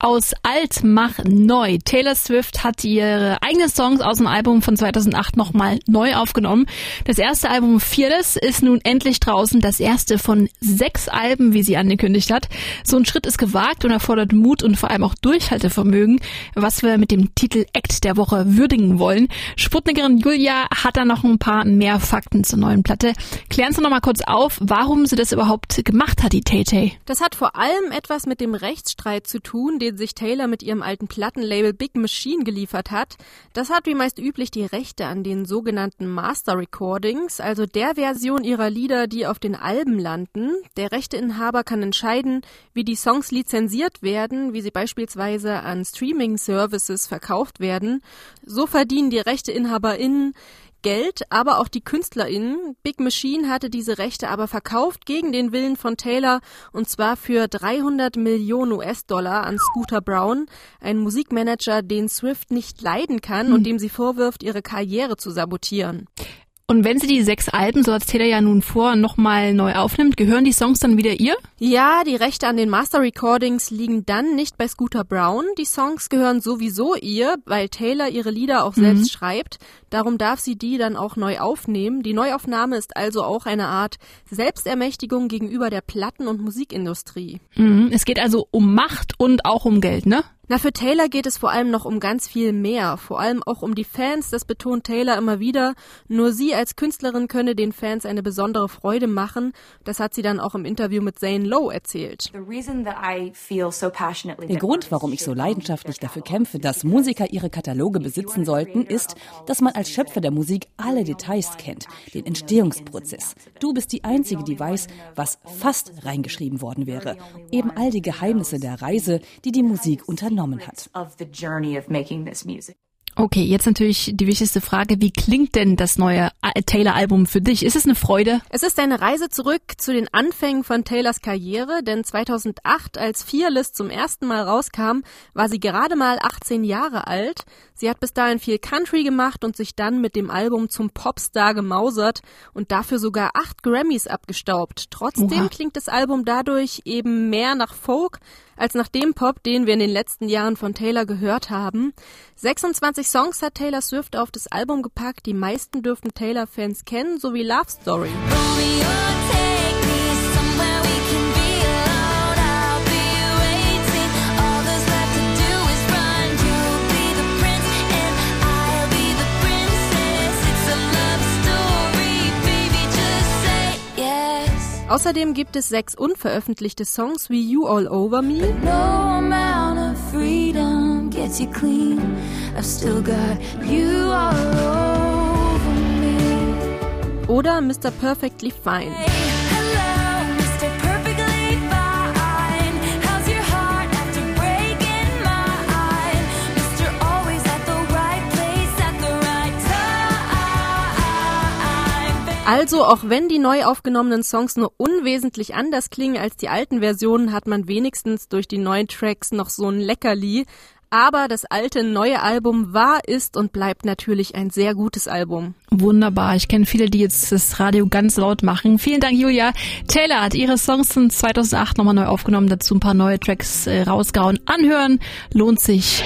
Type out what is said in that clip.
Aus alt mach neu. Taylor Swift hat ihre eigenen Songs aus dem Album von 2008 nochmal neu aufgenommen. Das erste Album Fearless ist nun endlich draußen. Das erste von sechs Alben, wie sie angekündigt hat. So ein Schritt ist gewagt und erfordert Mut und vor allem auch Durchhaltevermögen, was wir mit dem Titel Act der Woche würdigen wollen. Sputnikerin Julia hat da noch ein paar mehr Fakten zur neuen Platte. Klären Sie noch mal kurz auf, warum sie das überhaupt gemacht hat, die Tay Tay. Das hat vor allem etwas mit dem Rechtsstreit zu tun, den sich Taylor mit ihrem alten Plattenlabel Big Machine geliefert hat. Das hat wie meist üblich die Rechte an den sogenannten Master Recordings, also der Version ihrer Lieder, die auf den Alben landen. Der Rechteinhaber kann entscheiden, wie die Songs lizenziert werden, wie sie beispielsweise an Streaming-Services verkauft werden. So verdienen die RechteinhaberInnen Geld, aber auch die KünstlerInnen. Big Machine hatte diese Rechte aber verkauft gegen den Willen von Taylor und zwar für 300 Millionen US-Dollar an Scooter Brown, ein Musikmanager, den Swift nicht leiden kann hm. und dem sie vorwirft, ihre Karriere zu sabotieren. Und wenn sie die sechs Alben, so hat Taylor ja nun vor, nochmal neu aufnimmt, gehören die Songs dann wieder ihr? Ja, die Rechte an den Master Recordings liegen dann nicht bei Scooter Brown. Die Songs gehören sowieso ihr, weil Taylor ihre Lieder auch selbst mhm. schreibt. Darum darf sie die dann auch neu aufnehmen. Die Neuaufnahme ist also auch eine Art Selbstermächtigung gegenüber der Platten- und Musikindustrie. Mhm. Es geht also um Macht und auch um Geld, ne? Na, für Taylor geht es vor allem noch um ganz viel mehr, vor allem auch um die Fans, das betont Taylor immer wieder. Nur sie als Künstlerin könne den Fans eine besondere Freude machen. Das hat sie dann auch im Interview mit Zane Lowe erzählt. Der Grund, warum ich so leidenschaftlich dafür kämpfe, dass Musiker ihre Kataloge besitzen sollten, ist, dass man als Schöpfer der Musik alle Details kennt, den Entstehungsprozess. Du bist die Einzige, die weiß, was fast reingeschrieben worden wäre. Eben all die Geheimnisse der Reise, die die Musik unternimmt genommen hat. Okay, jetzt natürlich die wichtigste Frage, wie klingt denn das neue Taylor-Album für dich? Ist es eine Freude? Es ist eine Reise zurück zu den Anfängen von Taylors Karriere, denn 2008, als Fearless zum ersten Mal rauskam, war sie gerade mal 18 Jahre alt. Sie hat bis dahin viel Country gemacht und sich dann mit dem Album zum Popstar gemausert und dafür sogar acht Grammys abgestaubt. Trotzdem Oha. klingt das Album dadurch eben mehr nach Folk als nach dem Pop, den wir in den letzten Jahren von Taylor gehört haben. 26 Songs hat Taylor Swift auf das Album gepackt. Die meisten dürften Taylor-Fans kennen, sowie Love Story. Außerdem gibt es sechs unveröffentlichte Songs wie You All Over Me. Oder Mr. Perfectly Fine. Also, auch wenn die neu aufgenommenen Songs nur unwesentlich anders klingen als die alten Versionen, hat man wenigstens durch die neuen Tracks noch so ein Leckerli. Aber das alte neue Album war, ist und bleibt natürlich ein sehr gutes Album. Wunderbar. Ich kenne viele, die jetzt das Radio ganz laut machen. Vielen Dank, Julia. Taylor hat ihre Songs von 2008 nochmal neu aufgenommen, dazu ein paar neue Tracks äh, rausgehauen. Anhören lohnt sich.